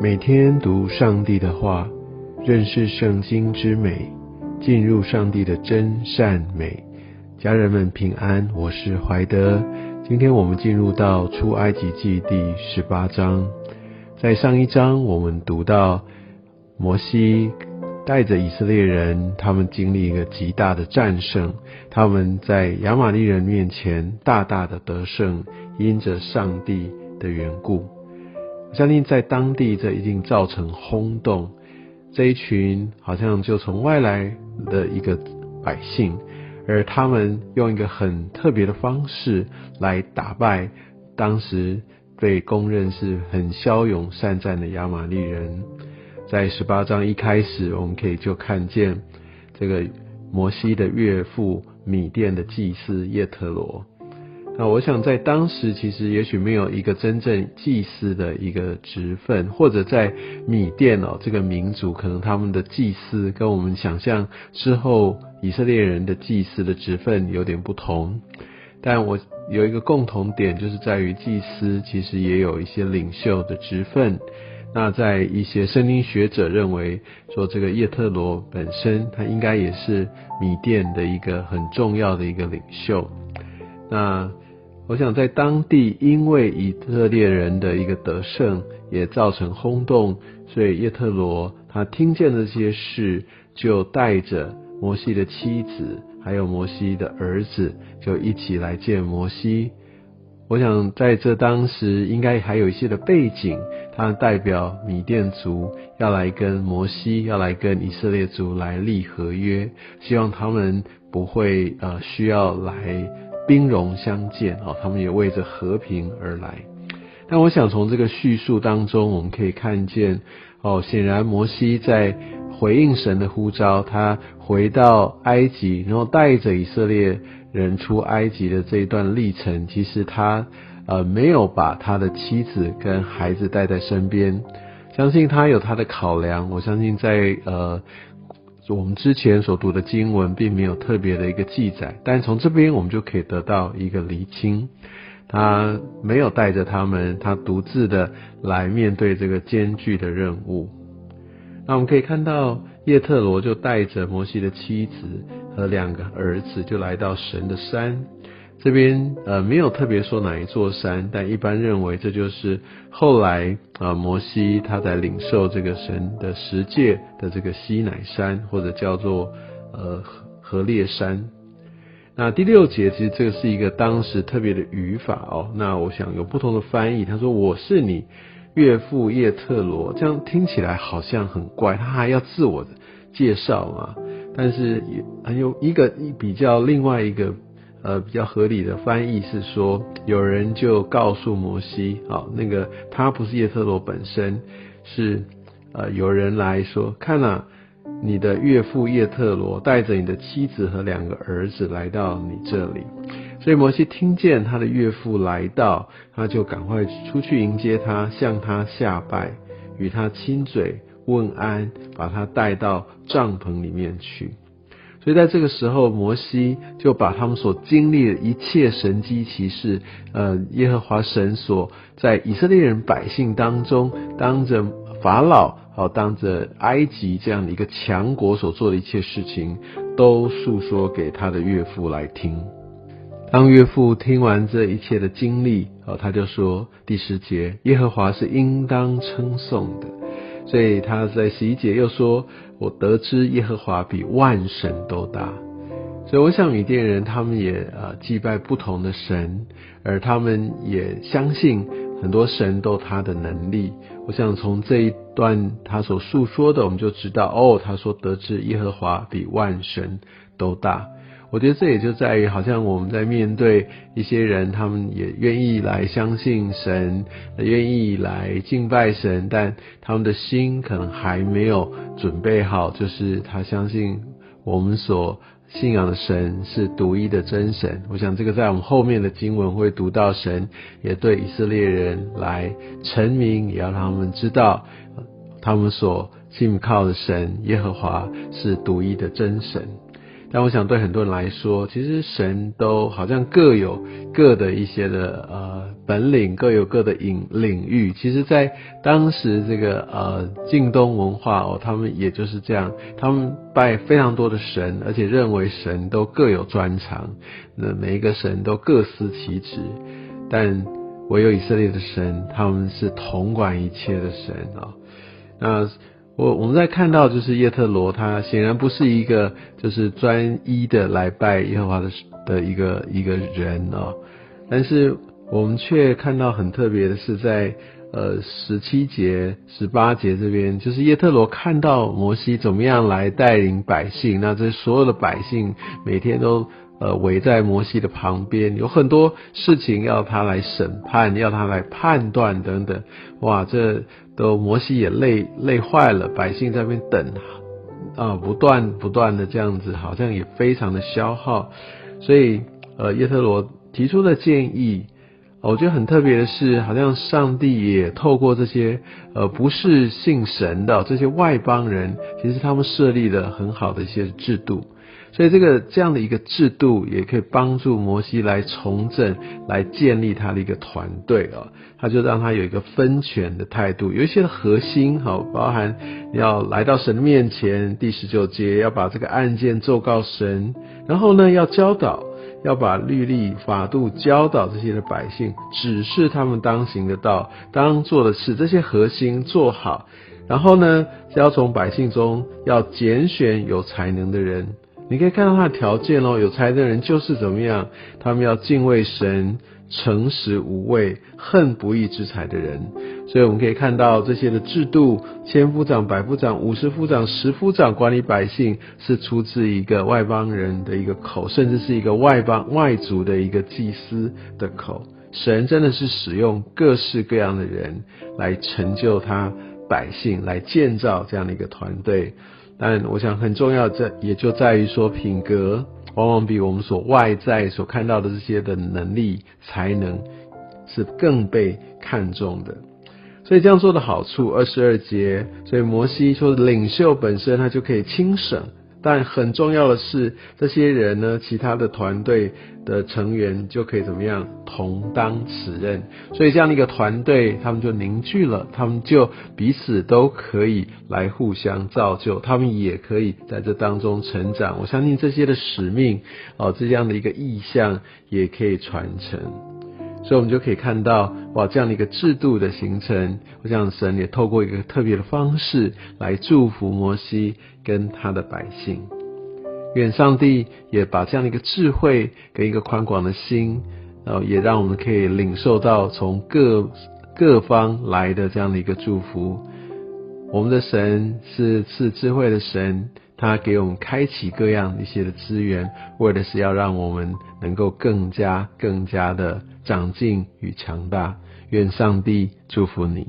每天读上帝的话，认识圣经之美，进入上帝的真善美。家人们平安，我是怀德。今天我们进入到出埃及记第十八章。在上一章，我们读到摩西带着以色列人，他们经历一个极大的战胜，他们在亚玛利人面前大大的得胜，因着上帝的缘故。相信在当地这一定造成轰动，这一群好像就从外来的一个百姓，而他们用一个很特别的方式来打败当时被公认是很骁勇善战的亚玛利人。在十八章一开始，我们可以就看见这个摩西的岳父米甸的祭司叶特罗。那我想，在当时其实也许没有一个真正祭司的一个职分，或者在米甸哦这个民族，可能他们的祭司跟我们想象之后以色列人的祭司的职分有点不同。但我有一个共同点，就是在于祭司其实也有一些领袖的职分。那在一些圣经学者认为说，这个叶特罗本身他应该也是米甸的一个很重要的一个领袖。那我想在当地，因为以色列人的一个得胜，也造成轰动，所以叶特罗他听见这些事，就带着摩西的妻子，还有摩西的儿子，就一起来见摩西。我想在这当时，应该还有一些的背景，他代表米甸族要来跟摩西，要来跟以色列族来立合约，希望他们不会呃需要来。兵戎相见哦，他们也为着和平而来。但我想从这个叙述当中，我们可以看见哦，显然摩西在回应神的呼召，他回到埃及，然后带着以色列人出埃及的这一段历程，其实他呃没有把他的妻子跟孩子带在身边。相信他有他的考量。我相信在呃。我们之前所读的经文并没有特别的一个记载，但从这边我们就可以得到一个厘清，他没有带着他们，他独自的来面对这个艰巨的任务。那我们可以看到叶特罗就带着摩西的妻子和两个儿子，就来到神的山。这边呃没有特别说哪一座山，但一般认为这就是后来啊摩西他在领受这个神的十诫的这个西乃山，或者叫做呃河烈山。那第六节其实这个是一个当时特别的语法哦。那我想有不同的翻译，他说我是你岳父叶特罗，这样听起来好像很怪，他还要自我介绍嘛？但是也有一个比较另外一个。呃，比较合理的翻译是说，有人就告诉摩西，好，那个他不是叶特罗本身，是呃有人来说，看了你的岳父叶特罗带着你的妻子和两个儿子来到你这里，所以摩西听见他的岳父来到，他就赶快出去迎接他，向他下拜，与他亲嘴问安，把他带到帐篷里面去。所以在这个时候，摩西就把他们所经历的一切神机骑士，呃，耶和华神所在以色列人百姓当中，当着法老，好当着埃及这样的一个强国所做的一切事情，都诉说给他的岳父来听。当岳父听完这一切的经历，哦，他就说第十节，耶和华是应当称颂的。所以他在十一节又说：“我得知耶和华比万神都大。”所以我想米甸人他们也呃祭拜不同的神，而他们也相信很多神都他的能力。我想从这一段他所述说的，我们就知道哦，他说得知耶和华比万神都大。我觉得这也就在于，好像我们在面对一些人，他们也愿意来相信神，愿意来敬拜神，但他们的心可能还没有准备好，就是他相信我们所信仰的神是独一的真神。我想这个在我们后面的经文会读到，神也对以色列人来成名，也要让他们知道，他们所信靠的神耶和华是独一的真神。但我想对很多人来说，其实神都好像各有各的一些的呃本领，各有各的领领域。其实，在当时这个呃晋东文化哦，他们也就是这样，他们拜非常多的神，而且认为神都各有专长，那每一个神都各司其职，但唯有以色列的神，他们是统管一切的神啊。那我我们在看到就是叶特罗，他显然不是一个就是专一的来拜耶和华的的一个一个人哦，但是我们却看到很特别的是在呃十七节、十八节这边，就是叶特罗看到摩西怎么样来带领百姓，那这所有的百姓每天都。呃，围在摩西的旁边，有很多事情要他来审判，要他来判断等等。哇，这都摩西也累累坏了，百姓在那边等啊，不断不断的这样子，好像也非常的消耗。所以，呃，耶特罗提出的建议，我觉得很特别的是，好像上帝也透过这些呃不是信神的这些外邦人，其实他们设立了很好的一些制度。所以这个这样的一个制度，也可以帮助摩西来重整、来建立他的一个团队啊。他就让他有一个分权的态度，有一些核心，好，包含要来到神的面前，第十九节要把这个案件奏告神，然后呢要教导，要把律例法度教导这些的百姓，指示他们当行的道、当做的事，这些核心做好，然后呢要从百姓中要拣选有才能的人。你可以看到他的条件哦，有才的人就是怎么样？他们要敬畏神、诚实无畏、恨不义之财的人。所以我们可以看到这些的制度：千夫长、百夫长、五十夫长、十夫长管理百姓，是出自一个外邦人的一个口，甚至是一个外邦外族的一个祭司的口。神真的是使用各式各样的人来成就他百姓，来建造这样的一个团队。但我想很重要，在也就在于说，品格往往比我们所外在所看到的这些的能力、才能是更被看重的。所以这样做的好处，二十二节，所以摩西说，领袖本身他就可以轻省。但很重要的是，这些人呢，其他的团队的成员就可以怎么样同当此任，所以这样的一个团队，他们就凝聚了，他们就彼此都可以来互相造就，他们也可以在这当中成长。我相信这些的使命，哦，这样的一个意向也可以传承。所以，我们就可以看到，哇，这样的一个制度的形成。我想，神也透过一个特别的方式来祝福摩西跟他的百姓。愿上帝也把这样的一个智慧跟一个宽广的心，然后也让我们可以领受到从各各方来的这样的一个祝福。我们的神是赐智慧的神。他给我们开启各样一些的资源，为的是要让我们能够更加、更加的长进与强大。愿上帝祝福你。